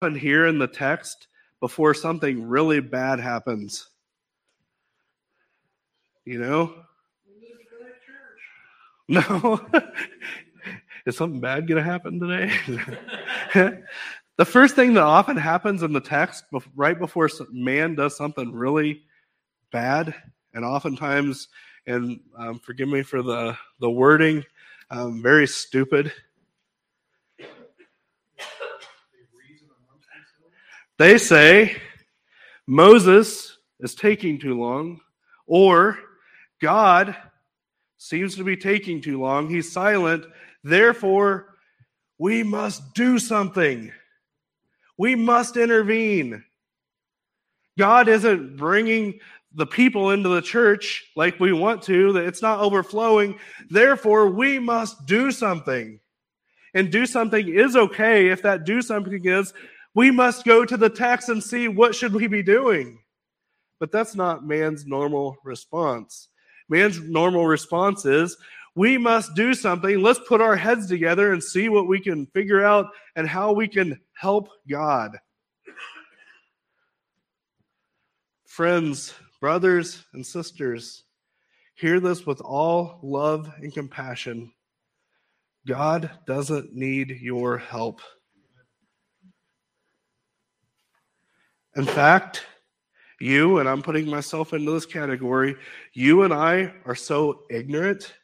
here in the text before something really bad happens. You know? No. Is something bad going to happen today? the first thing that often happens in the text, right before man does something really bad, and oftentimes, and um, forgive me for the, the wording, um, very stupid. They say Moses is taking too long, or God seems to be taking too long. He's silent. Therefore, we must do something. We must intervene. God isn't bringing the people into the church like we want to, it's not overflowing. Therefore, we must do something. And do something is okay if that do something is we must go to the text and see what should we be doing. But that's not man's normal response. Man's normal response is we must do something. Let's put our heads together and see what we can figure out and how we can help God. Friends, brothers, and sisters, hear this with all love and compassion. God doesn't need your help. In fact, you, and I'm putting myself into this category, you and I are so ignorant,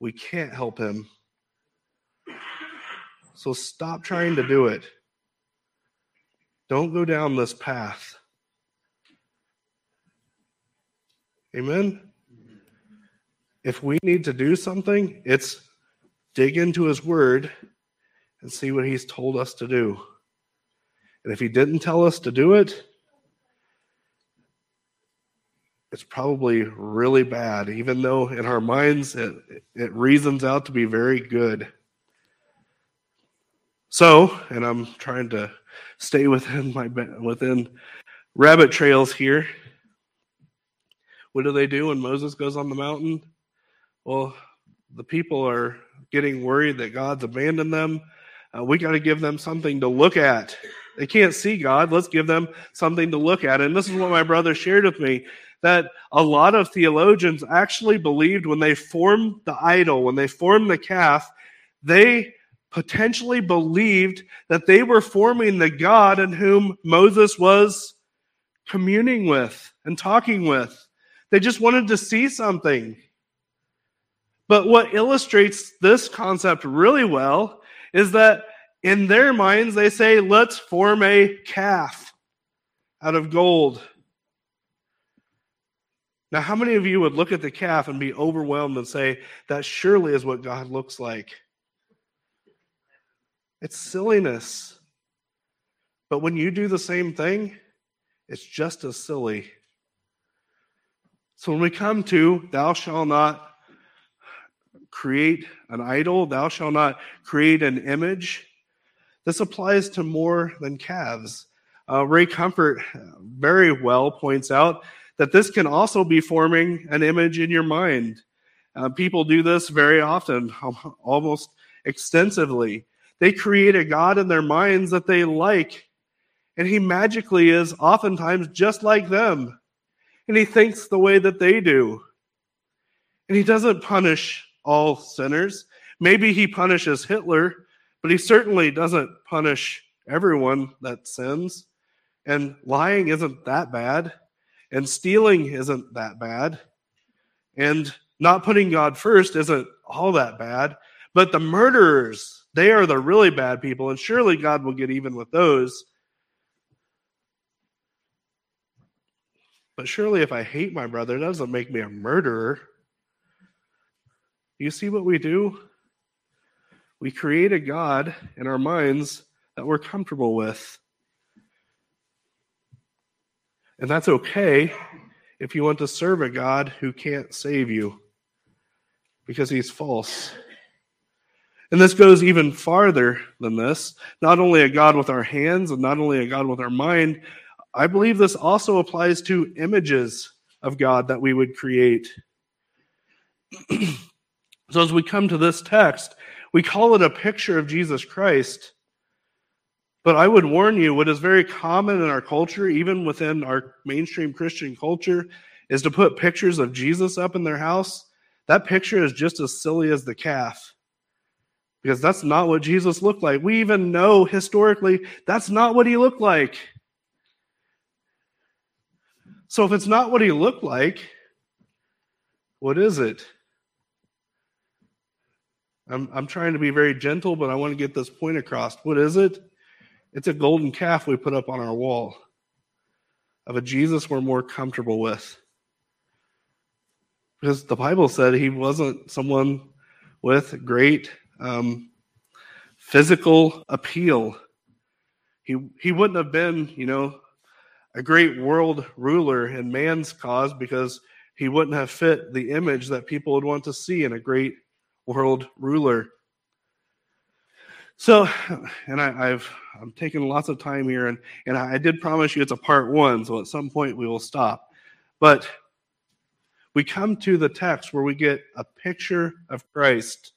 we can't help him. So stop trying to do it. Don't go down this path. Amen? If we need to do something, it's dig into his word and see what he's told us to do. And if he didn't tell us to do it, it's probably really bad, even though in our minds it, it reasons out to be very good. So, and I'm trying to stay within my within rabbit trails here. What do they do when Moses goes on the mountain? Well, the people are getting worried that God's abandoned them. Uh, we got to give them something to look at. They can't see God. Let's give them something to look at. And this is what my brother shared with me that a lot of theologians actually believed when they formed the idol, when they formed the calf, they potentially believed that they were forming the God in whom Moses was communing with and talking with. They just wanted to see something. But what illustrates this concept really well is that in their minds, they say, let's form a calf out of gold. Now, how many of you would look at the calf and be overwhelmed and say, that surely is what God looks like? It's silliness. But when you do the same thing, it's just as silly. So when we come to, thou shalt not create an idol, thou shalt not create an image, this applies to more than calves. Uh, Ray Comfort very well points out that this can also be forming an image in your mind. Uh, people do this very often, almost extensively. They create a God in their minds that they like, and he magically is oftentimes just like them. And he thinks the way that they do. And he doesn't punish all sinners. Maybe he punishes Hitler but he certainly doesn't punish everyone that sins. And lying isn't that bad. And stealing isn't that bad. And not putting God first isn't all that bad. But the murderers, they are the really bad people. And surely God will get even with those. But surely if I hate my brother, that doesn't make me a murderer. You see what we do? We create a God in our minds that we're comfortable with. And that's okay if you want to serve a God who can't save you because he's false. And this goes even farther than this. Not only a God with our hands and not only a God with our mind, I believe this also applies to images of God that we would create. so as we come to this text, we call it a picture of Jesus Christ. But I would warn you, what is very common in our culture, even within our mainstream Christian culture, is to put pictures of Jesus up in their house. That picture is just as silly as the calf because that's not what Jesus looked like. We even know historically that's not what he looked like. So if it's not what he looked like, what is it? I'm, I'm trying to be very gentle, but I want to get this point across. What is it? It's a golden calf we put up on our wall of a Jesus we're more comfortable with. Because the Bible said he wasn't someone with great um, physical appeal. He, he wouldn't have been, you know, a great world ruler in man's cause because he wouldn't have fit the image that people would want to see in a great world ruler. So, and I, have I'm taking lots of time here, and and I did promise you it's a part one, so at some point we will stop. But we come to the text where we get a picture of Christ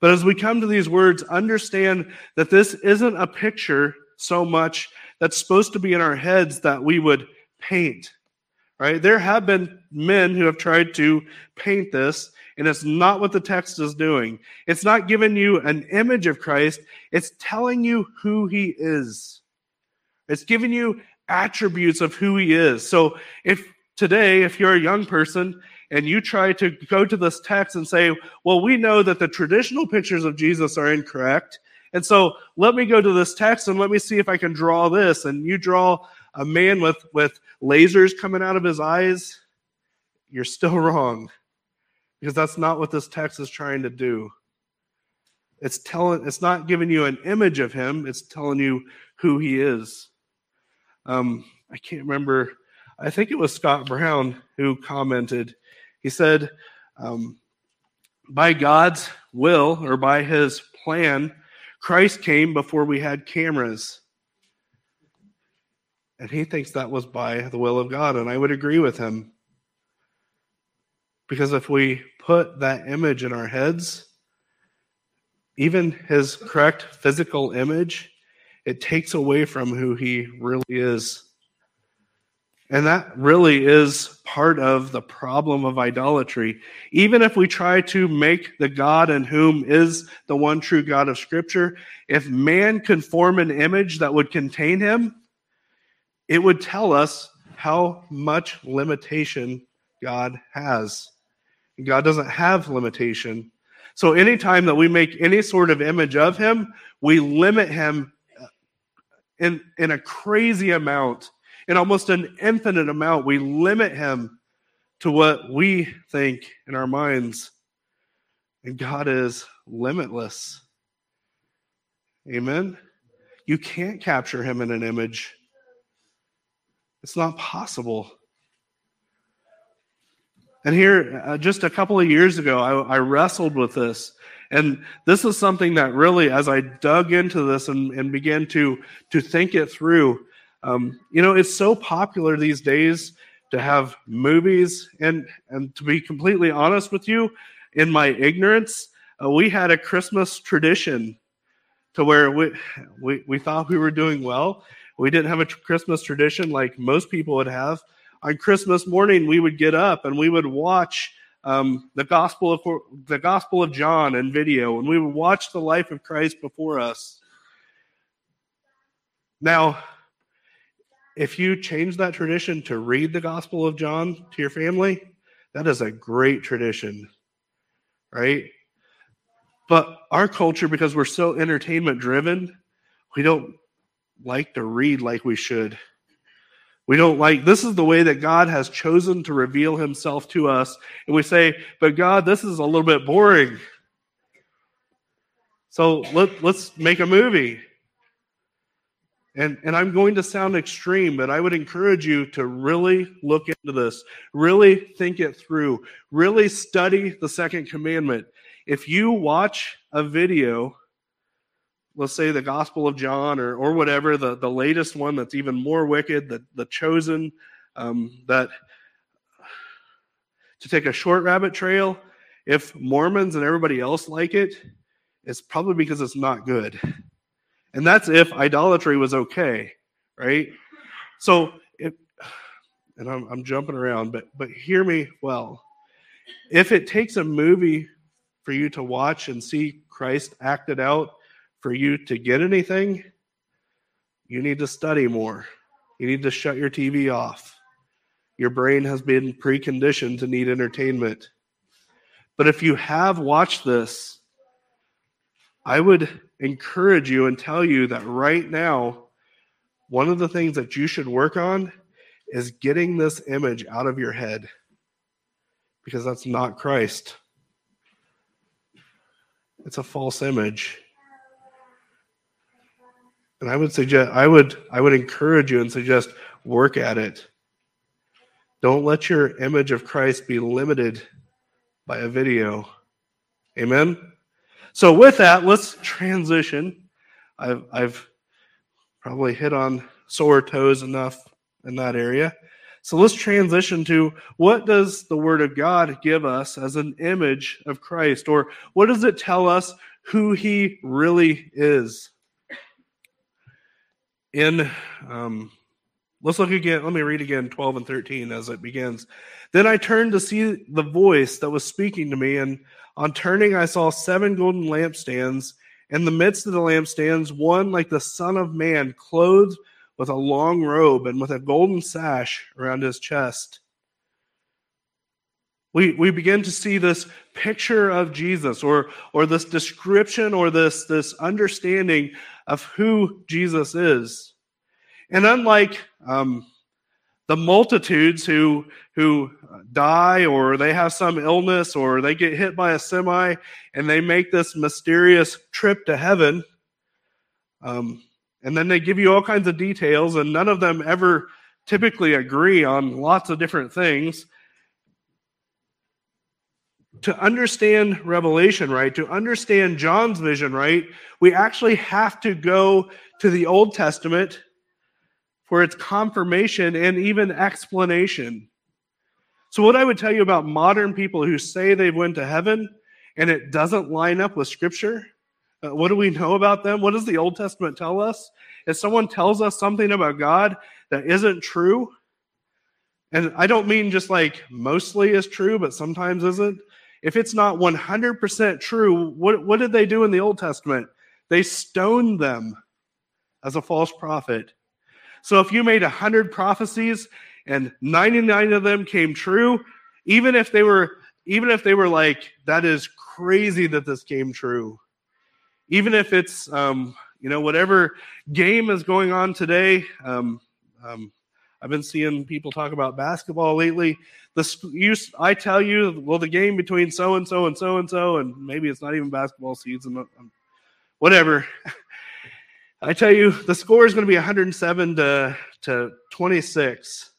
but as we come to these words, understand that this isn't a picture so much that's supposed to be in our heads that we would paint. Right? There have been men who have tried to paint this, and it's not what the text is doing. It's not giving you an image of Christ, it's telling you who he is. It's giving you attributes of who he is. So if today, if you're a young person and you try to go to this text and say, well, we know that the traditional pictures of Jesus are incorrect. And so let me go to this text and let me see if I can draw this. And you draw a man with, with lasers coming out of his eyes, you're still wrong because that's not what this text is trying to do. It's telling it's not giving you an image of him, it's telling you who he is. Um, I can't remember. I think it was Scott Brown who commented he said, um, by God's will or by his plan, Christ came before we had cameras. And he thinks that was by the will of God. And I would agree with him. Because if we put that image in our heads, even his correct physical image, it takes away from who he really is. And that really is part of the problem of idolatry. Even if we try to make the God in whom is the one true God of Scripture, if man could form an image that would contain him, it would tell us how much limitation God has. God doesn't have limitation. So anytime that we make any sort of image of him, we limit him in, in a crazy amount in almost an infinite amount. We limit him to what we think in our minds. And God is limitless. Amen. You can't capture him in an image. It's not possible. And here, uh, just a couple of years ago, I, I, wrestled with this. And this is something that really, as I dug into this and, and began to, to think it through, um, you know, it's so popular these days to have movies, and and to be completely honest with you, in my ignorance, uh, we had a Christmas tradition to where we, we we thought we were doing well. We didn't have a Christmas tradition like most people would have. On Christmas morning, we would get up and we would watch um, the gospel of the Gospel of John in video, and we would watch the life of Christ before us. Now, if you change that tradition to read the Gospel of John to your family, that is a great tradition, right? But our culture, because we're so entertainment driven, we don't like to read like we should. We don't like, this is the way that God has chosen to reveal himself to us. And we say, but God, this is a little bit boring. So let, let's make a movie. And, and I'm going to sound extreme, but I would encourage you to really look into this, really think it through, really study the second commandment. If you watch a video, let's say the Gospel of John or, or whatever, the, the latest one that's even more wicked, the, the chosen, um, that to take a short rabbit trail, if Mormons and everybody else like it, it's probably because it's not good And that's if idolatry was okay, right? So, it, and I'm, I'm jumping around, but but hear me well. If it takes a movie for you to watch and see Christ acted out for you to get anything, you need to study more. You need to shut your TV off. Your brain has been preconditioned to need entertainment. But if you have watched this, I would encourage you and tell you that right now, one of the things that you should work on is getting this image out of your head because that's not Christ. It's a false image. And I would suggest I would I would encourage you and suggest work at it. Don't let your image of Christ be limited by a video. Amen. So with that, let's transition. I've I've probably hit on sore toes enough in that area. So let's transition to what does the Word of God give us as an image of Christ, or what does it tell us who He really is? In um, let's look again. Let me read again 12 and 13 as it begins. Then I turned to see the voice that was speaking to me, and on turning, I saw seven golden lampstands. In the midst of the lampstands, one like the Son of Man, clothed with a long robe and with a golden sash around his chest. We, we begin to see this picture of Jesus or, or this description or this, this understanding of who Jesus is. And unlike um, the multitudes who, who die or they have some illness or they get hit by a semi and they make this mysterious trip to heaven, um, and then they give you all kinds of details, and none of them ever typically agree on lots of different things. To understand Revelation right, to understand John's vision right, we actually have to go to the Old Testament for its confirmation and even explanation. So, what I would tell you about modern people who say they've went to heaven and it doesn't line up with Scripture uh, what do we know about them? What does the Old Testament tell us? If someone tells us something about God that isn't true, and I don't mean just like mostly is true, but sometimes isn't. If it's not 100% true, what, what did they do in the Old Testament? They stoned them as a false prophet. So if you made 100 prophecies and 99 of them came true, even if they were even if they were like that is crazy that this came true even if it's um, you know whatever game is going on today. Um, um, I've been seeing people talk about basketball lately. The you, I tell you, well, the game between so and so and so and so, and maybe it's not even basketball season, um, whatever. I tell you, the score is going to be 107 to to 26,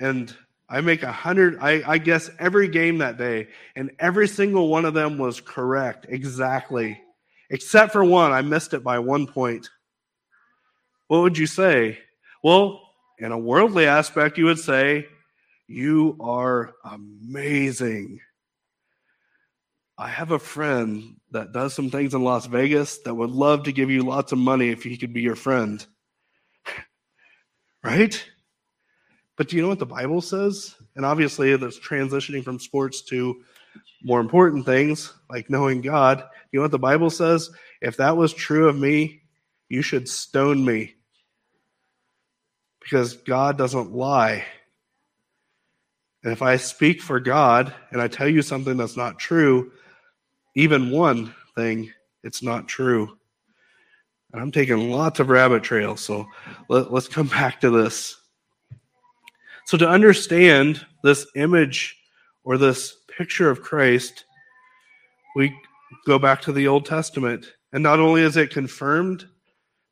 and I make a hundred, I, I guess every game that day, and every single one of them was correct, exactly. Except for one, I missed it by one point. What would you say? Well, in a worldly aspect, you would say, You are amazing. I have a friend that does some things in Las Vegas that would love to give you lots of money if he could be your friend. right? But do you know what the Bible says? And obviously, that's transitioning from sports to more important things like knowing God. You know what the Bible says? If that was true of me, you should stone me. Because God doesn't lie. And if I speak for God and I tell you something that's not true, even one thing, it's not true. And I'm taking lots of rabbit trails, so let, us come back to this. So, to understand this image or this picture of Christ, we go back to the Old Testament. And not only is it confirmed,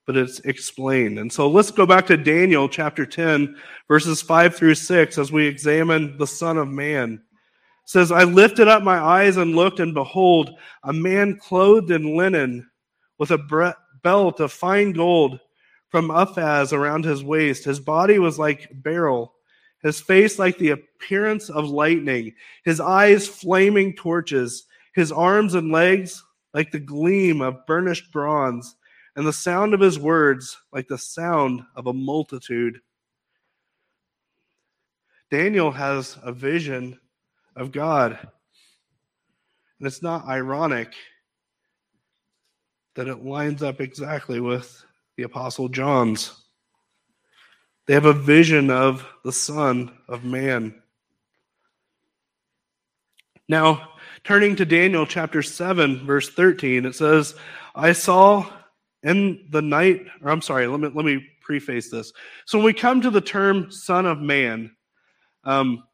but it's explained. And so let's go back to Daniel chapter 10, verses 5 through 6, as we examine the Son of Man. It says, I lifted up my eyes and looked, and behold, a man clothed in linen with a belt of fine gold from Uphaz around his waist. His body was like beryl his face like the appearance of lightning, his eyes flaming torches, his arms and legs like the gleam of burnished bronze, and the sound of his words like the sound of a multitude. Daniel has a vision of God. And it's not ironic that it lines up exactly with the Apostle John's. They have a vision of the Son of Man. Now, turning to Daniel chapter 7, verse 13, it says, I saw in the night, or I'm sorry, let me, let me preface this. So when we come to the term Son of Man, um,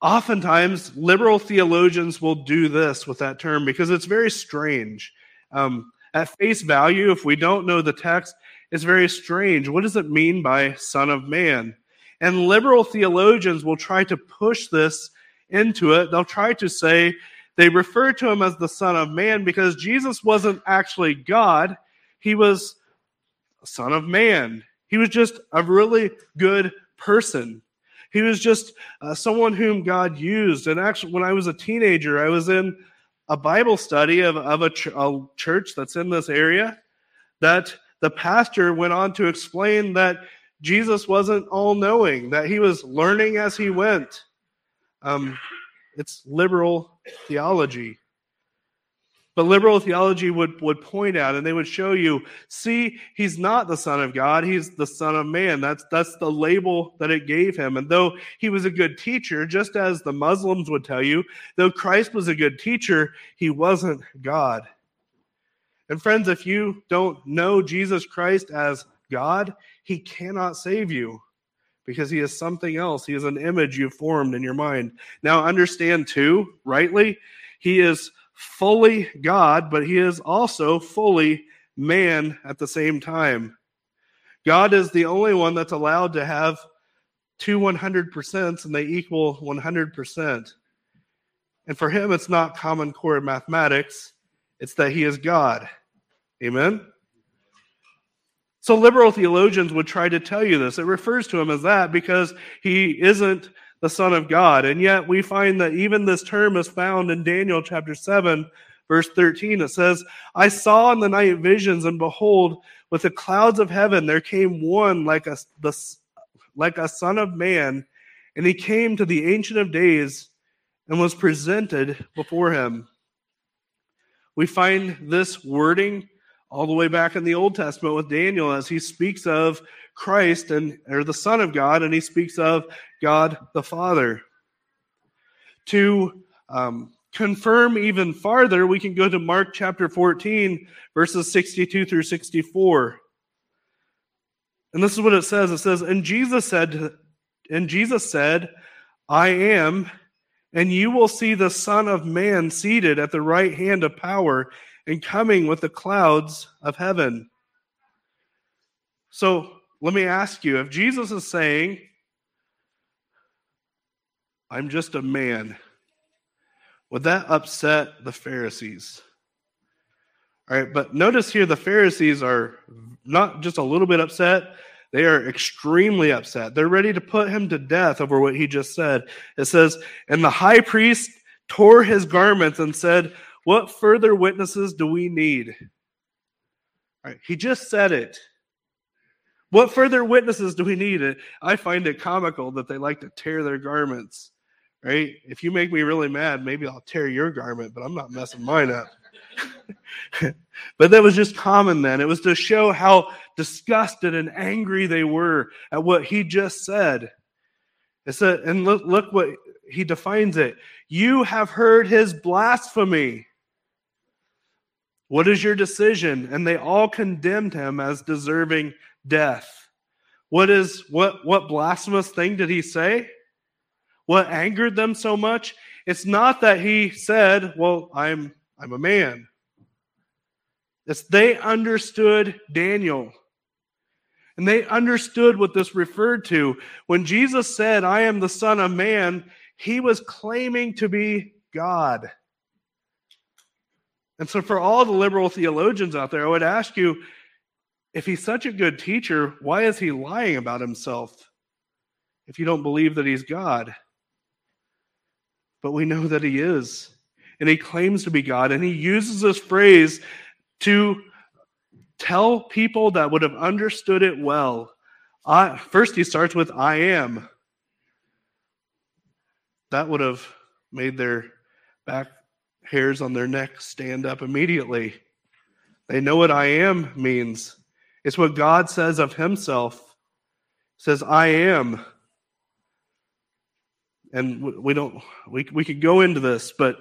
oftentimes liberal theologians will do this with that term because it's very strange. Um, at face value, if we don't know the text, it's very strange. What does it mean by Son of Man? And liberal theologians will try to push this into it. They'll try to say they refer to him as the Son of Man because Jesus wasn't actually God, he was a Son of Man. He was just a really good person. He was just uh, someone whom God used. And actually, when I was a teenager, I was in a Bible study of, of a, ch- a church that's in this area that the pastor went on to explain that Jesus wasn't all knowing, that he was learning as he went. Um, it's liberal theology. But liberal theology would, would point out and they would show you see, he's not the Son of God, he's the Son of Man. That's, that's the label that it gave him. And though he was a good teacher, just as the Muslims would tell you, though Christ was a good teacher, he wasn't God. And friends, if you don't know Jesus Christ as God, he cannot save you because he is something else. He is an image you've formed in your mind. Now, understand too, rightly, he is fully God, but he is also fully man at the same time. God is the only one that's allowed to have two 100% and they equal 100%. And for him, it's not common core mathematics, it's that he is God. Amen? So liberal theologians would try to tell you this. It refers to him as that because he isn't the Son of God. And yet we find that even this term is found in Daniel chapter 7, verse 13. It says, I saw in the night visions, and behold, with the clouds of heaven there came one like a, the, like a son of man, and he came to the Ancient of Days and was presented before him. We find this wording all the way back in the Old Testament with Daniel as he speaks of Christ and or the Son of God, and he speaks of God the Father. To um, confirm even farther, we can go to Mark chapter 14, verses 62 through 64. And this is what it says. It says, And Jesus said, and Jesus said, I am, and you will see the Son of Man seated at the right hand of power and coming with the clouds of heaven. So let me ask you if Jesus is saying, I'm just a man, would that upset the Pharisees? All right, but notice here the Pharisees are not just a little bit upset, they are extremely upset. They're ready to put him to death over what he just said. It says, And the high priest tore his garments and said, What further witnesses do we need? All right, he just said it. What further witnesses do we need? I find it comical that they like to tear their garments, right? If you make me really mad, maybe I'll tear your garment, but I'm not messing mine up. but that was just common then. It was to show how disgusted and angry they were at what he just said. It said, and look, look what he defines it. You have heard his blasphemy. What is your decision? And they all condemned him as deserving death. What is what what blasphemous thing did he say? What angered them so much? It's not that he said, "Well, I'm I'm a man." It's they understood Daniel. And they understood what this referred to. When Jesus said, I am the Son of Man, he was claiming to be God. And so, for all the liberal theologians out there, I would ask you if he's such a good teacher, why is he lying about himself if you don't believe that he's God? But we know that he is. and he claims to be God. And he uses this phrase to tell people that would have understood it well. I, first, he starts with, I am. That would have made their back hairs on their neck stand up immediately. They know what I am means. It's what God says of himself. He says, I am. And we don't we we could go into this, but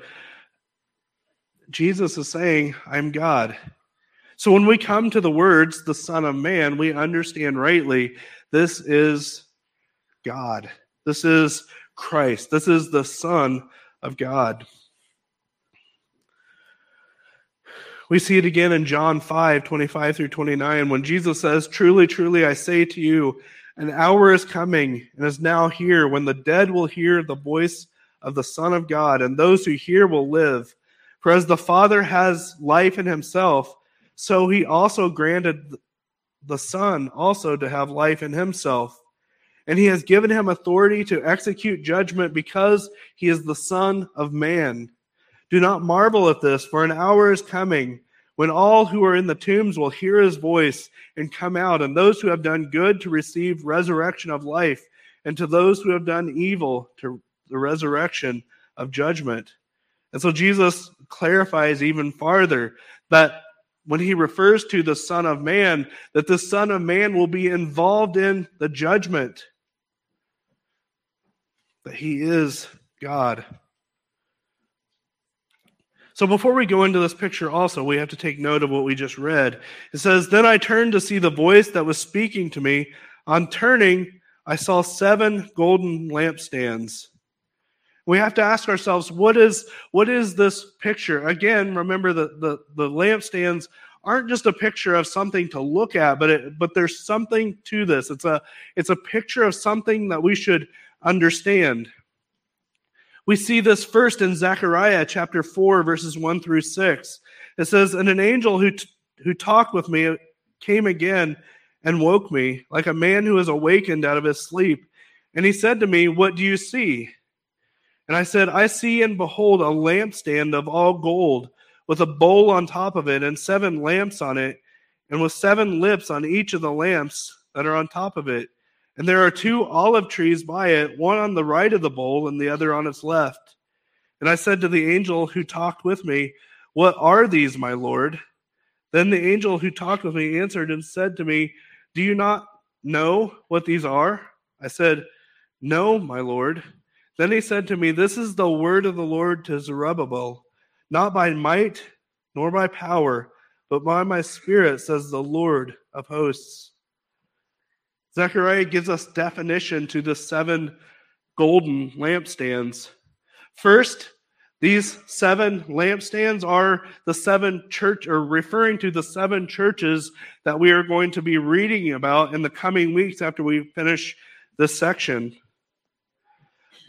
Jesus is saying, I'm God. So when we come to the words, the Son of Man, we understand rightly this is God. This is Christ. This is the Son of God. We see it again in John 5 25 through 29 when Jesus says, Truly, truly, I say to you, an hour is coming and is now here when the dead will hear the voice of the Son of God, and those who hear will live. For as the Father has life in himself, so he also granted the Son also to have life in himself. And he has given him authority to execute judgment because he is the Son of Man. Do not marvel at this, for an hour is coming when all who are in the tombs will hear his voice and come out, and those who have done good to receive resurrection of life, and to those who have done evil to the resurrection of judgment. And so Jesus clarifies even farther that when he refers to the Son of Man, that the Son of Man will be involved in the judgment, that he is God. So before we go into this picture, also, we have to take note of what we just read. It says, Then I turned to see the voice that was speaking to me. On turning, I saw seven golden lampstands. We have to ask ourselves, what is, what is this picture? Again, remember that the, the lampstands aren't just a picture of something to look at, but it, but there's something to this. It's a it's a picture of something that we should understand. We see this first in Zechariah chapter 4 verses 1 through 6. It says, "And an angel who t- who talked with me came again and woke me like a man who is awakened out of his sleep, and he said to me, "What do you see?" And I said, "I see and behold a lampstand of all gold." with a bowl on top of it and seven lamps on it, and with seven lips on each of the lamps that are on top of it. And there are two olive trees by it, one on the right of the bowl and the other on its left. And I said to the angel who talked with me, What are these, my Lord? Then the angel who talked with me answered and said to me, Do you not know what these are? I said, No, my Lord. Then he said to me, This is the word of the Lord to Zerubbabel not by might nor by power, but by my spirit, says the Lord of hosts. Zechariah gives us definition to the seven golden lampstands. First, these seven lampstands are the seven church, or referring to the seven churches that we are going to be reading about in the coming weeks after we finish this section.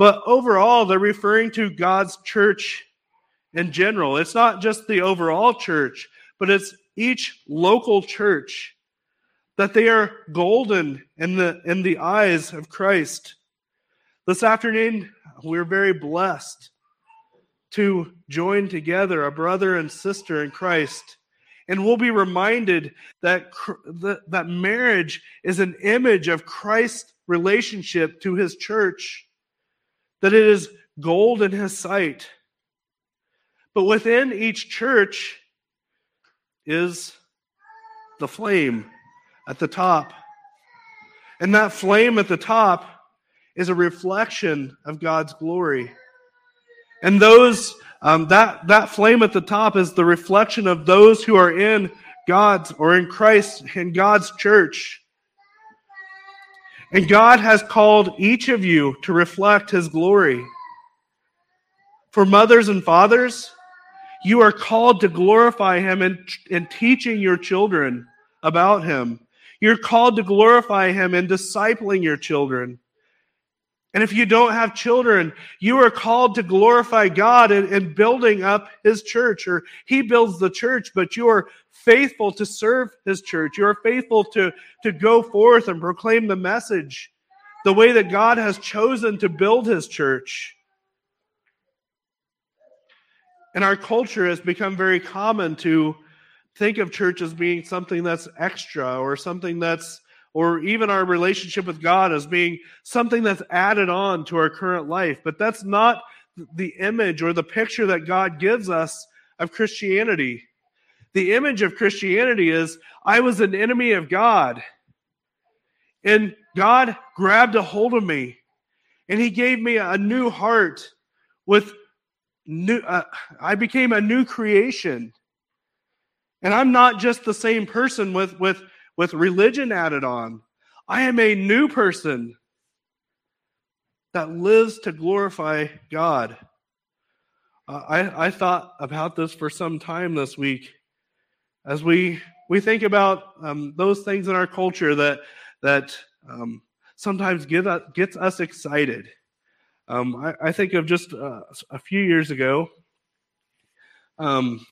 But overall, they're referring to God's church in general. It's not just the overall church, but it's each local church that they are golden in the in the eyes of Christ. This afternoon, we're very blessed to join together a brother and sister in Christ. And we'll be reminded that, that marriage is an image of Christ's relationship to his church, that it is gold in his sight but within each church is the flame at the top. And that flame at the top is a reflection of God's glory. And those um, that that flame at the top is the reflection of those who are in God's or in Christ in God's church. And God has called each of you to reflect his glory. For mothers and fathers, you are called to glorify him in, in teaching your children about him. You're called to glorify him in discipling your children. And if you don't have children, you are called to glorify God in, in, building up his church, or he builds the church, but you are faithful to serve his church. You are faithful to, to go forth and proclaim the message the way that God has chosen to build his church. And our culture, has become very common to think of church as being something that's extra or something that's, or even our relationship with God as being something that's added on to our current life. But that's not the image or the picture that God gives us of Christianity. The image of Christianity is I was an enemy of God, and God grabbed a hold of me, and He gave me a new heart with new. Uh, I became a new creation, and I'm not just the same person with with with religion added on. I am a new person that lives to glorify God. Uh, I, I thought about this for some time this week as we we think about um, those things in our culture that that um, sometimes get us, gets us excited. Um, I, I, think of just uh, a few years ago. Um,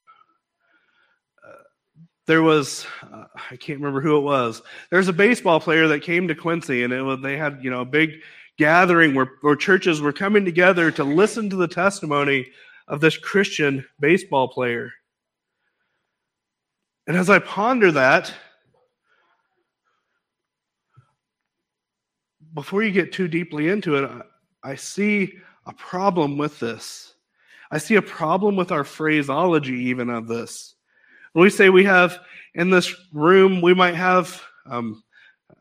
there was uh, I can't remember who it was. There's a baseball player that came to Quincy, and it was, they had you know a big gathering where, where churches were coming together to listen to the testimony of this Christian baseball player. And as I ponder that, before you get too deeply into it, I see a problem with this. I see a problem with our phraseology, even of this. When we say we have in this room, we might have, um,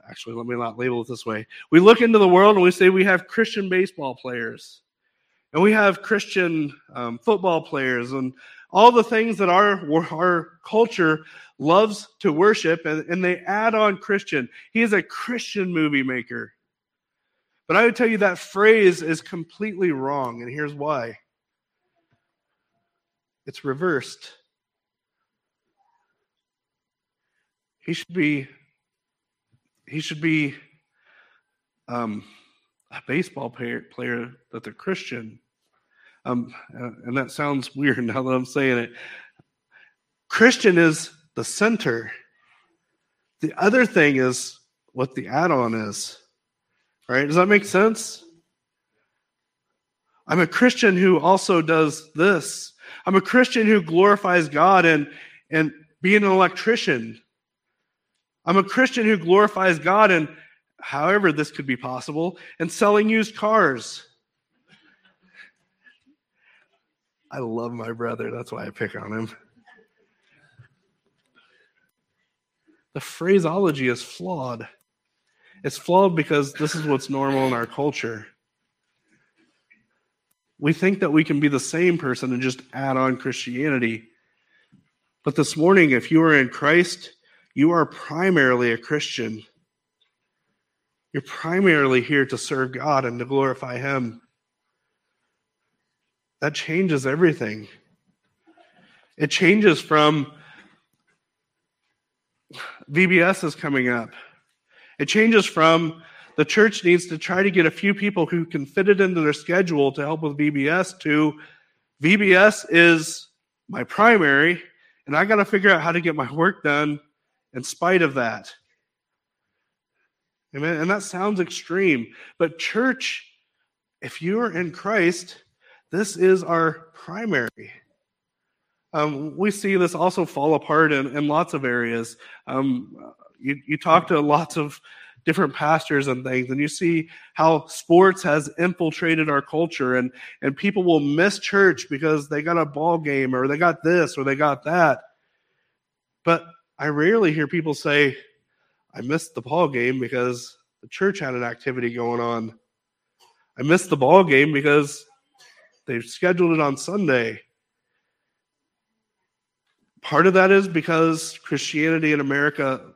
actually, let me not label it this way. We look into the world and we say we have Christian baseball players. And we have Christian um, football players and all the things that our, our culture loves to worship, and, and they add on Christian. He is a Christian movie maker. But I would tell you that phrase is completely wrong, and here's why it's reversed. He should be he should be um, a baseball player, player that they're Christian. Um, uh, and that sounds weird now that I'm saying it. Christian is the center. The other thing is what the add on is. Right? Does that make sense? I'm a Christian who also does this. I'm a Christian who glorifies God and, and being an electrician. I'm a Christian who glorifies God and however this could be possible and selling used cars. I love my brother. That's why I pick on him. The phraseology is flawed. It's flawed because this is what's normal in our culture. We think that we can be the same person and just add on Christianity. But this morning, if you are in Christ, you are primarily a Christian. You're primarily here to serve God and to glorify Him that changes everything. It changes from VBS is coming up. It changes from the church needs to try to get a few people who can fit it into their schedule to help with VBS to VBS is my primary, and I got to figure out how to get my work done in spite of that. Amen. And that sounds extreme, but church, if you are in Christ, this is our primary. Um, we see this also fall apart in, in lots of areas. Um, you, you talk to lots of different pastors and things, and you see how sports has infiltrated our culture, and, and people will miss church because they got a ball game or they got this or they got that. But I rarely hear people say, I missed the ball game because the church had an activity going on. I missed the ball game because They've scheduled it on Sunday. Part of that is because Christianity in America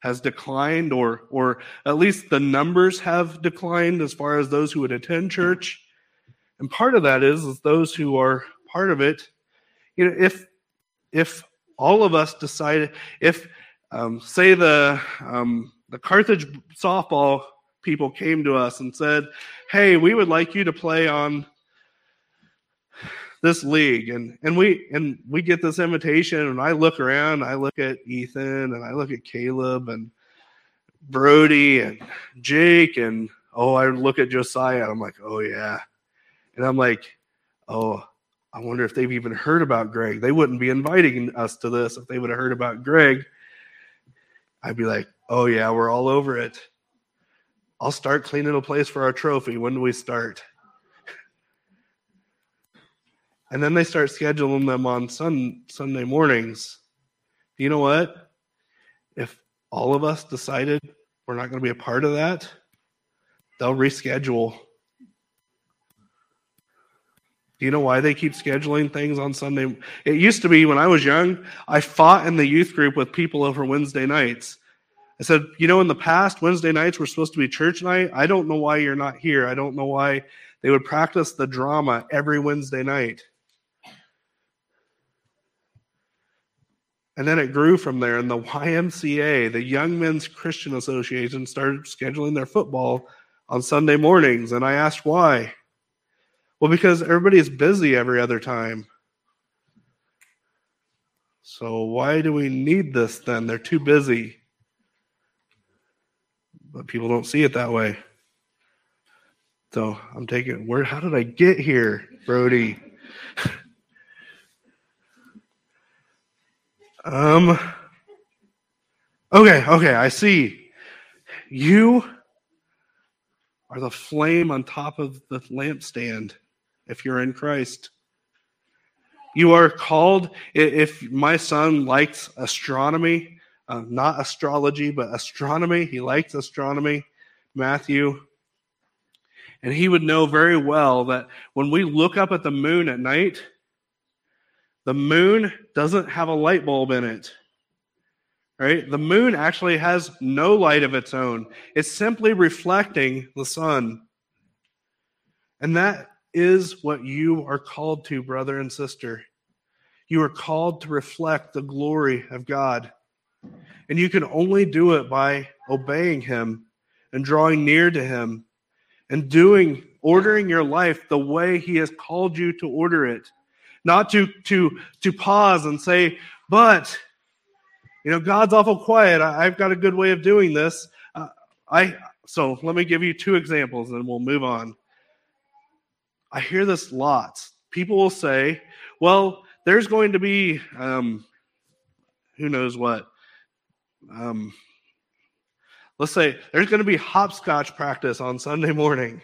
has declined, or, or at least the numbers have declined as far as those who would attend church. And part of that is, is those who are part of it. You know, if if all of us decided, if um, say the um, the Carthage softball people came to us and said, "Hey, we would like you to play on this league and and we and we get this invitation and I look around, I look at Ethan and I look at Caleb and Brody and Jake and oh I look at Josiah I'm like, "Oh yeah." And I'm like, "Oh, I wonder if they've even heard about Greg. They wouldn't be inviting us to this if they would have heard about Greg. I'd be like, oh, yeah, we're all over it. I'll start cleaning a place for our trophy. When do we start? And then they start scheduling them on sun, Sunday mornings. You know what? If all of us decided we're not going to be a part of that, they'll reschedule. Do you know why they keep scheduling things on Sunday? It used to be when I was young, I fought in the youth group with people over Wednesday nights. I said, you know, in the past, Wednesday nights were supposed to be church night. I don't know why you're not here. I don't know why they would practice the drama every Wednesday night. And then it grew from there. And the YMCA, the Young Men's Christian Association, started scheduling their football on Sunday mornings. And I asked why. Well, because everybody is busy every other time. So why do we need this then? They're too busy. But people don't see it that way. So I'm taking where how did I get here, Brody? Um, okay, okay, I see. You are the flame on top of the lampstand if you're in Christ. You are called, if my son likes astronomy, uh, not astrology, but astronomy, he likes astronomy, Matthew. And he would know very well that when we look up at the moon at night, the moon doesn't have a light bulb in it. Right? The moon actually has no light of its own. It's simply reflecting the sun. And that is what you are called to, brother and sister. You are called to reflect the glory of God. And you can only do it by obeying Him and drawing near to Him and doing, ordering your life the way He has called you to order it not to to to pause and say, but you know, God's awful quiet. I, have got a good way of doing this. Uh, I so let me give you two examples, and we'll move on. I hear this lots. People will say, "Well, there's going to be um, who knows what." Um, let's say there's going to be hopscotch practice on Sunday morning.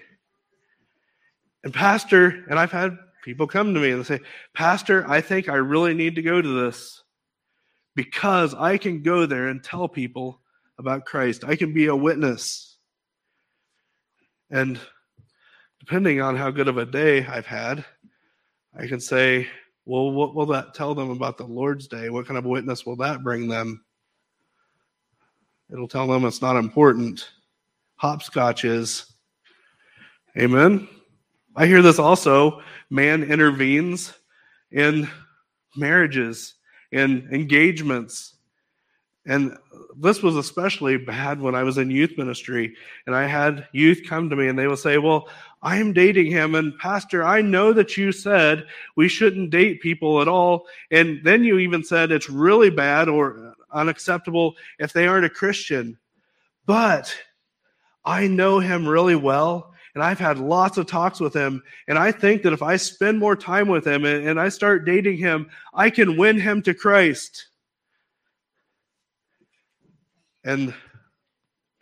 And pastor, and I've had People come to me and say, Pastor, I think I really need to go to this because I can go there and tell people about Christ. I can be a witness. And depending on how good of a day I've had, I can say, well, what will that tell them about the Lord's Day? What kind of witness will that bring them? It'll tell them it's not important. Hopscotch is. Amen. I hear this also man intervenes in marriages, in engagements. And this was especially bad when I was in youth ministry. And I had youth come to me and they would say, Well, I am dating him. And Pastor, I know that you said we shouldn't date people at all. And then you even said it's really bad or unacceptable if they aren't a Christian. But I know him really well and I've had lots of talks with him. And I think that if I spend more time with him and, and I start dating him, I can win him to Christ. And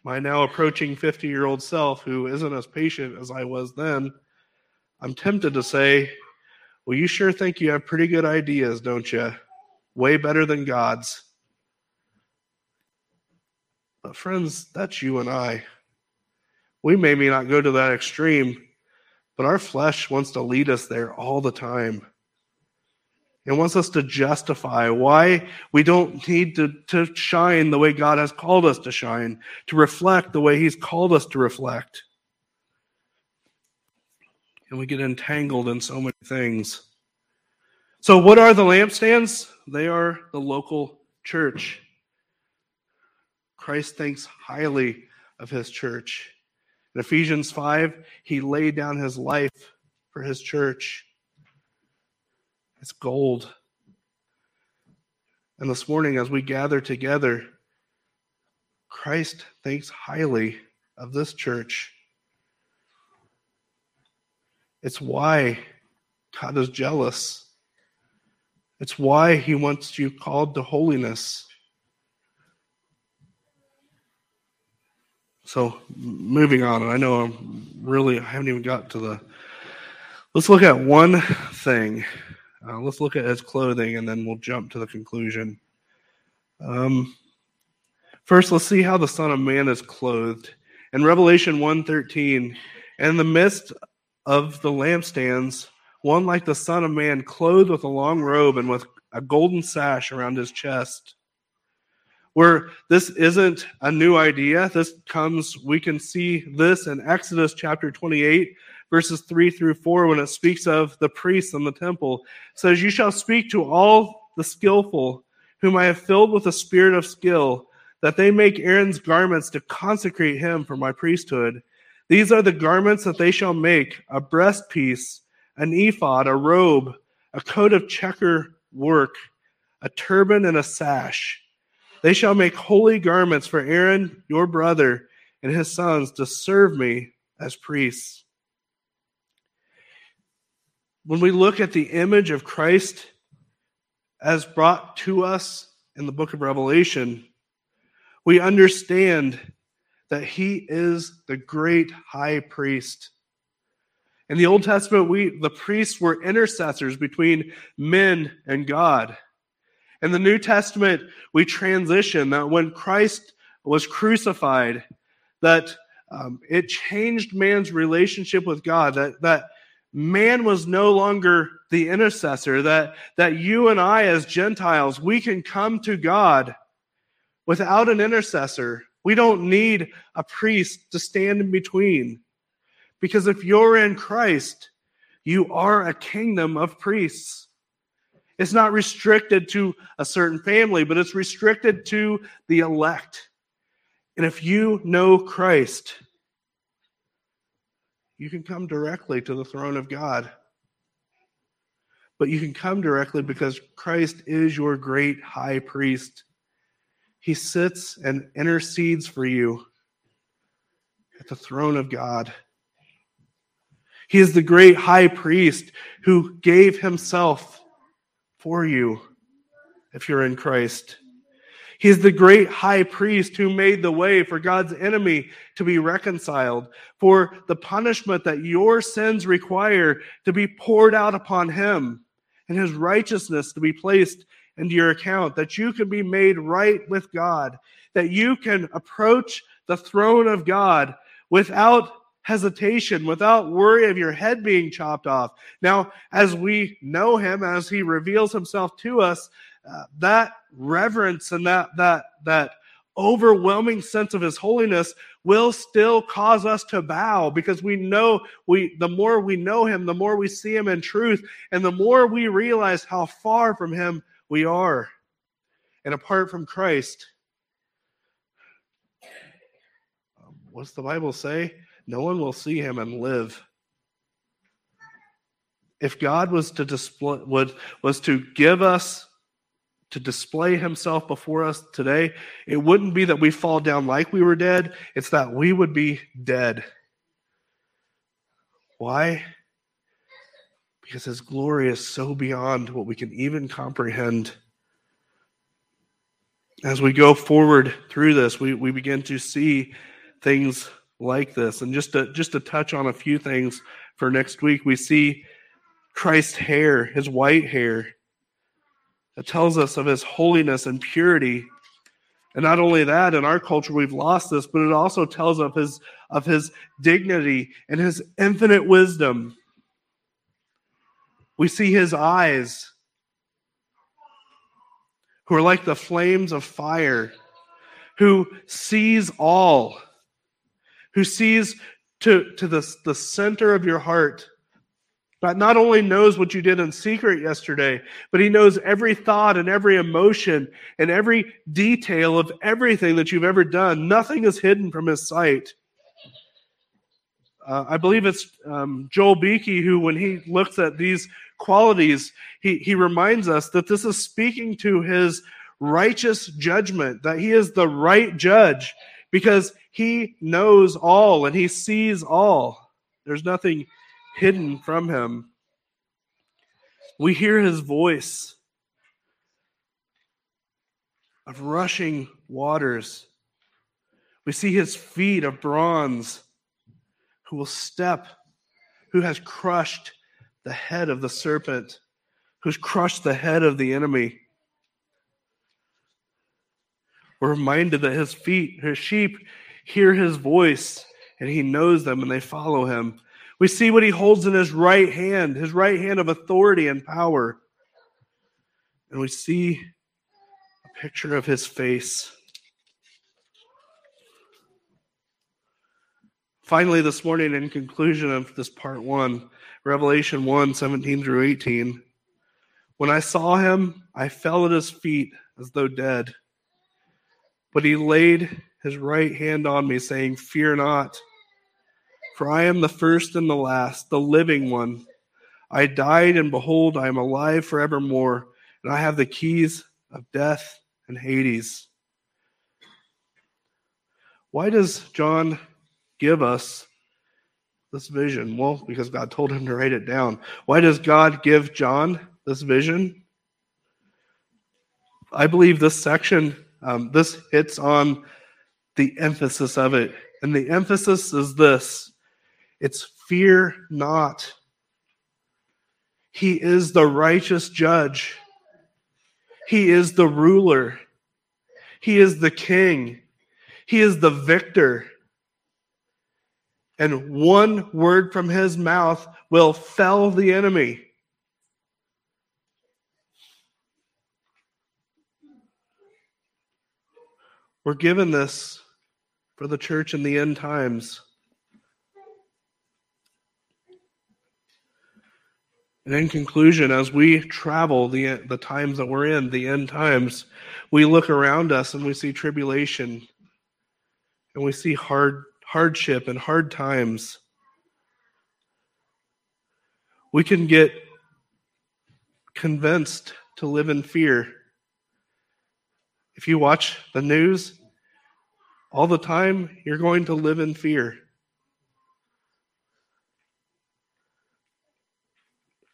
my now approaching 50 year old self, who isn't as patient as I was then, I'm tempted to say, Well, you sure think you have pretty good ideas, don't you? Way better than God's. But, friends, that's you and I we maybe not go to that extreme, but our flesh wants to lead us there all the time. It wants us to justify why we don't need to, to shine the way God has called us to shine, to reflect the way He's called us to reflect. And we get entangled in so many things. So, what are the lampstands? They are the local church. Christ thinks highly of his church. In Ephesians 5, he laid down his life for his church. It's gold. And this morning, as we gather together, Christ thinks highly of this church. It's why God is jealous. It's why he wants you called to holiness. So, moving on, and I know I'm really, I haven't even got to the. Let's look at one thing. Uh, let's look at his clothing, and then we'll jump to the conclusion. Um, first, let's see how the Son of Man is clothed. In Revelation 1.13, in the midst of the lampstands, one like the Son of Man, clothed with a long robe and with a golden sash around his chest. Where this isn't a new idea, this comes, we can see this in Exodus chapter 28, verses 3 through 4, when it speaks of the priests in the temple. Says, You shall speak to all the skillful, whom I have filled with a spirit of skill, that they make Aaron's garments to consecrate him for my priesthood. These are the garments that they shall make a breastpiece, an ephod, a robe, a coat of checker work, a turban, and a sash. They shall make holy garments for Aaron, your brother, and his sons to serve me as priests. When we look at the image of Christ as brought to us in the book of Revelation, we understand that he is the great high priest. In the Old Testament, we the priests were intercessors between men and God. In the New Testament, we transition that when Christ was crucified, that um, it changed man's relationship with God, that, that man was no longer the intercessor, that, that you and I, as Gentiles, we can come to God without an intercessor. We don't need a priest to stand in between. Because if you're in Christ, you are a kingdom of priests. It's not restricted to a certain family, but it's restricted to the elect. And if you know Christ, you can come directly to the throne of God. But you can come directly because Christ is your great high priest. He sits and intercedes for you at the throne of God. He is the great high priest who gave himself for you if you're in Christ. He is the great high priest who made the way for God's enemy to be reconciled, for the punishment that your sins require to be poured out upon him, and his righteousness to be placed into your account, that you can be made right with God, that you can approach the throne of God without hesitation, without worry of your head being chopped off. Now, as we know him, as he reveals himself to us, that reverence and that that that overwhelming sense of his holiness will still cause us to bow because we know we the more we know him the more we see him in truth and the more we realize how far from him we are. And apart from Christ, what's the Bible say? No one will see him and live. If God was to display would was to give us to display himself before us today, it wouldn't be that we fall down like we were dead, it's that we would be dead. Why? because his glory is so beyond what we can even comprehend. As we go forward through this, we, we begin to see things like this. And just to, just to touch on a few things for next week, we see Christ's hair, his white hair, that tells us of his holiness and purity. And not only that, in our culture we've lost this, but it also tells of his of his dignity and his infinite wisdom. We see his eyes, who are like the flames of fire, who sees all, who sees to, to the, the center of your heart. But not only knows what you did in secret yesterday, but he knows every thought and every emotion and every detail of everything that you've ever done. Nothing is hidden from his sight. Uh, I believe it's um, Joel Beeke who, when he looks at these qualities, he, he reminds us that this is speaking to his righteous judgment, that he is the right judge because he knows all and he sees all. There's nothing hidden from him. We hear his voice of rushing waters. We see his feet of bronze who will step, who has crushed the head of the serpent, who's crushed the head of the enemy. We're reminded that his feet, his sheep, hear his voice and he knows them and they follow him. We see what he holds in his right hand, his right hand of authority and power. And we see a picture of his face. Finally, this morning, in conclusion of this part one, Revelation 1 17 through 18, when I saw him, I fell at his feet as though dead. But he laid his right hand on me, saying, Fear not, for I am the first and the last, the living one. I died, and behold, I am alive forevermore, and I have the keys of death and Hades. Why does John give us this vision? Well, because God told him to write it down. Why does God give John this vision? I believe this section, um, this hits on the emphasis of it. And the emphasis is this it's fear not. He is the righteous judge, He is the ruler, He is the king, He is the victor. And one word from His mouth will fell the enemy. We're given this for the church in the end times. And in conclusion, as we travel the, the times that we're in, the end times, we look around us and we see tribulation and we see hard hardship and hard times. We can get convinced to live in fear. If you watch the news, all the time, you're going to live in fear.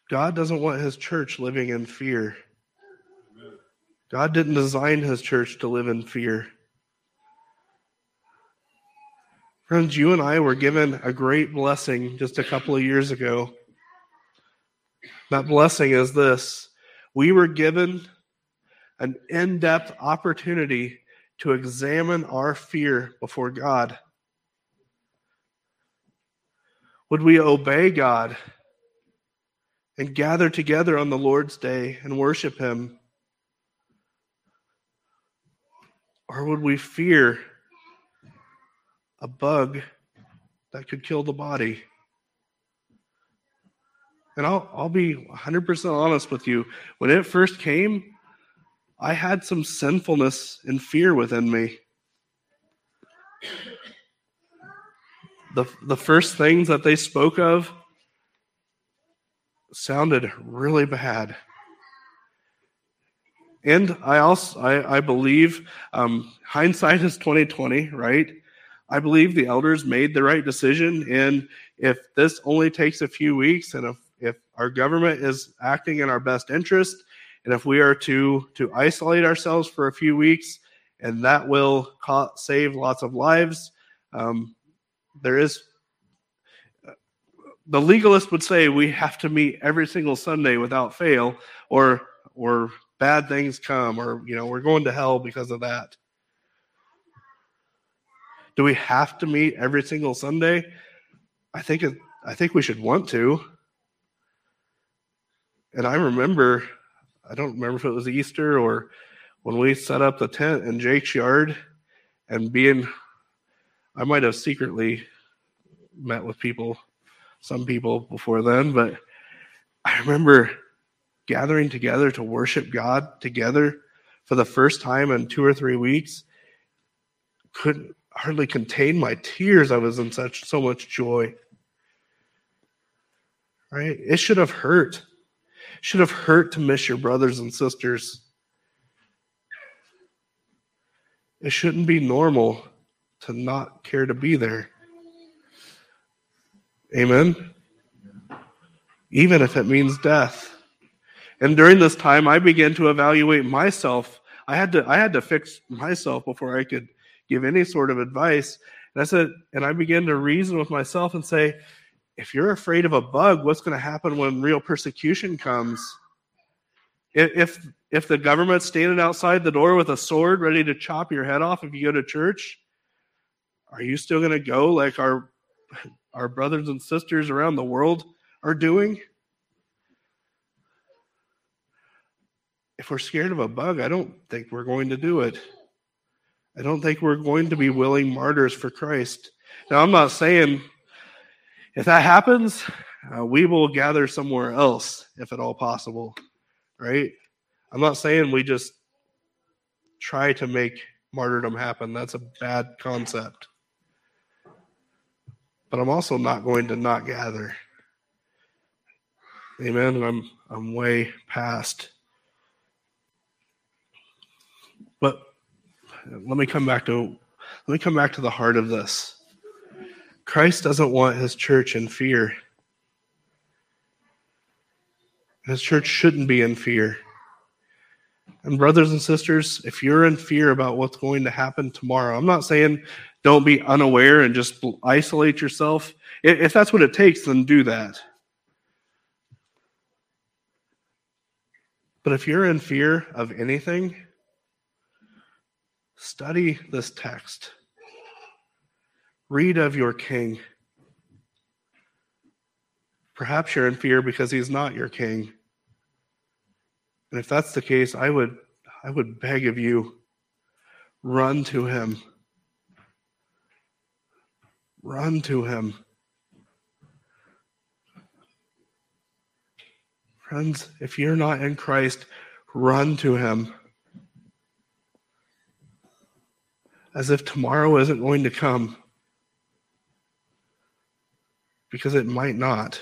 God doesn't want his church living in fear. God didn't design his church to live in fear. Friends, you and I were given a great blessing just a couple of years ago. That blessing is this we were given an in depth opportunity to examine our fear before God? Would we obey God and gather together on the Lord's day and worship Him? Or would we fear a bug that could kill the body? And I'll, I'll be 100% honest with you. When it first came, I had some sinfulness and fear within me. The, the first things that they spoke of sounded really bad. And I also I, I believe um, hindsight is twenty twenty, right? I believe the elders made the right decision. And if this only takes a few weeks, and if, if our government is acting in our best interest, and if we are to, to isolate ourselves for a few weeks, and that will save lots of lives, um, there is the legalist would say we have to meet every single Sunday without fail, or or bad things come, or you know we're going to hell because of that. Do we have to meet every single Sunday? I think it, I think we should want to. And I remember I don't remember if it was Easter or when we set up the tent in Jake's yard and being, I might have secretly met with people, some people before then, but I remember gathering together to worship God together for the first time in two or three weeks. Couldn't hardly contain my tears. I was in such so much joy. Right? It should have hurt should have hurt to miss your brothers and sisters. It shouldn't be normal to not care to be there. Amen. Even if it means death. And during this time, I began to evaluate myself. I had to I had to fix myself before I could give any sort of advice. And I said, and I began to reason with myself and say, if you're afraid of a bug, what's going to happen when real persecution comes? If if the government's standing outside the door with a sword ready to chop your head off if you go to church, are you still going to go like our our brothers and sisters around the world are doing? If we're scared of a bug, I don't think we're going to do it. I don't think we're going to be willing martyrs for Christ. Now, I'm not saying if that happens, uh, we will gather somewhere else if at all possible, right? I'm not saying we just try to make martyrdom happen. That's a bad concept. But I'm also not going to not gather. Amen. I'm I'm way past. But let me come back to let me come back to the heart of this. Christ doesn't want his church in fear. His church shouldn't be in fear. And, brothers and sisters, if you're in fear about what's going to happen tomorrow, I'm not saying don't be unaware and just isolate yourself. If that's what it takes, then do that. But if you're in fear of anything, study this text. Read of your king. Perhaps you're in fear because he's not your king. And if that's the case, I would I would beg of you run to him. Run to him. Friends, if you're not in Christ, run to him. As if tomorrow isn't going to come. Because it might not.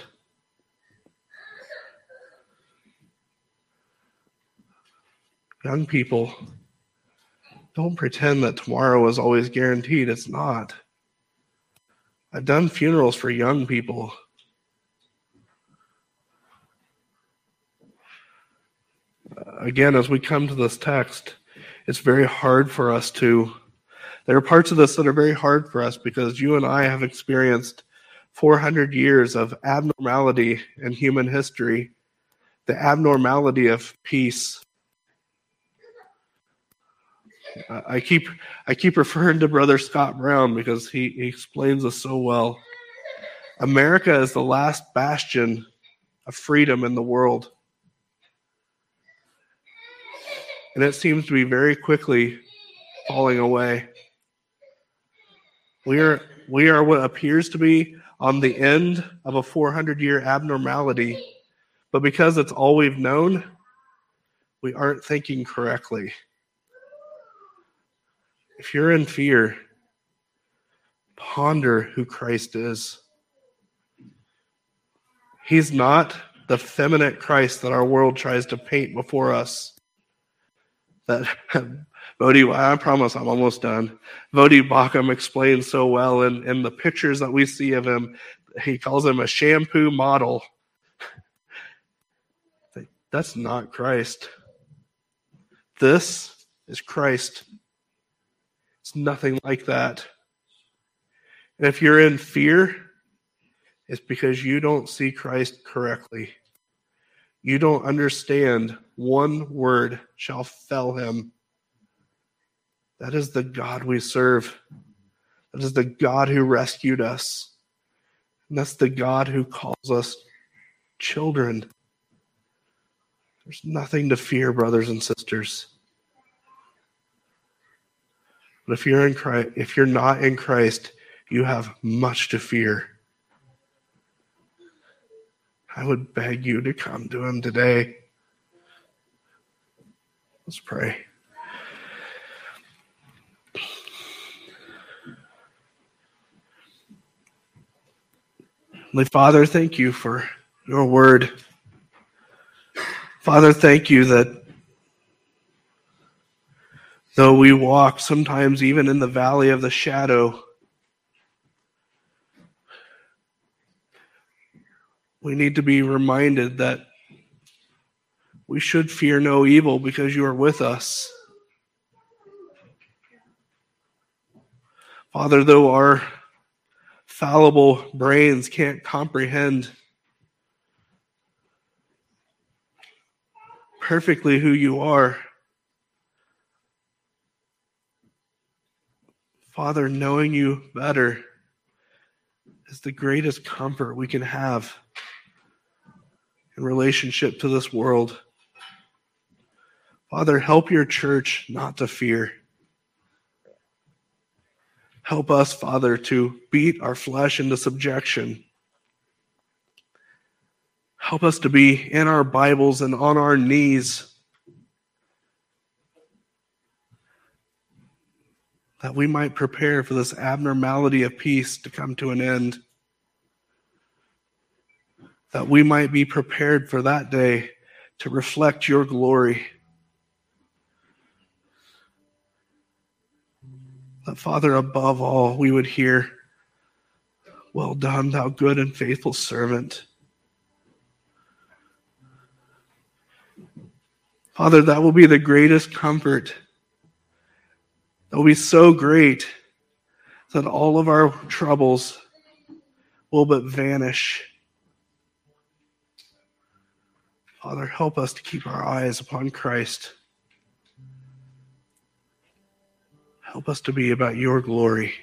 Young people, don't pretend that tomorrow is always guaranteed. It's not. I've done funerals for young people. Again, as we come to this text, it's very hard for us to. There are parts of this that are very hard for us because you and I have experienced 400 years of abnormality in human history, the abnormality of peace, I keep I keep referring to Brother Scott Brown because he, he explains this so well. America is the last bastion of freedom in the world. And it seems to be very quickly falling away. We are we are what appears to be on the end of a 400 year abnormality, but because it's all we've known, we aren't thinking correctly. If you're in fear, ponder who Christ is. He's not the feminine Christ that our world tries to paint before us. That Voddie, I promise I'm almost done. Voddie Baucham explains so well in, in the pictures that we see of him. He calls him a shampoo model. That's not Christ. This is Christ. It's nothing like that. And if you're in fear, it's because you don't see Christ correctly. You don't understand one word shall fell him. That is the God we serve. That is the God who rescued us. And that's the God who calls us children. There's nothing to fear, brothers and sisters. But if you're in Christ, if you're not in Christ, you have much to fear. I would beg you to come to him today. Let's pray. Holy Father, thank you for your word. Father, thank you that Though we walk sometimes even in the valley of the shadow, we need to be reminded that we should fear no evil because you are with us. Father, though our fallible brains can't comprehend perfectly who you are, Father, knowing you better is the greatest comfort we can have in relationship to this world. Father, help your church not to fear. Help us, Father, to beat our flesh into subjection. Help us to be in our Bibles and on our knees. That we might prepare for this abnormality of peace to come to an end. That we might be prepared for that day to reflect your glory. That, Father, above all, we would hear, Well done, thou good and faithful servant. Father, that will be the greatest comfort. Will be so great that all of our troubles will but vanish. Father, help us to keep our eyes upon Christ. Help us to be about your glory.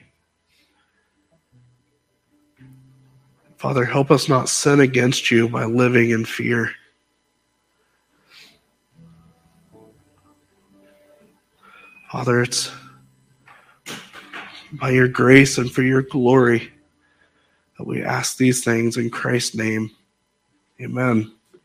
Father, help us not sin against you by living in fear. Father, it's by your grace and for your glory that we ask these things in Christ's name. Amen.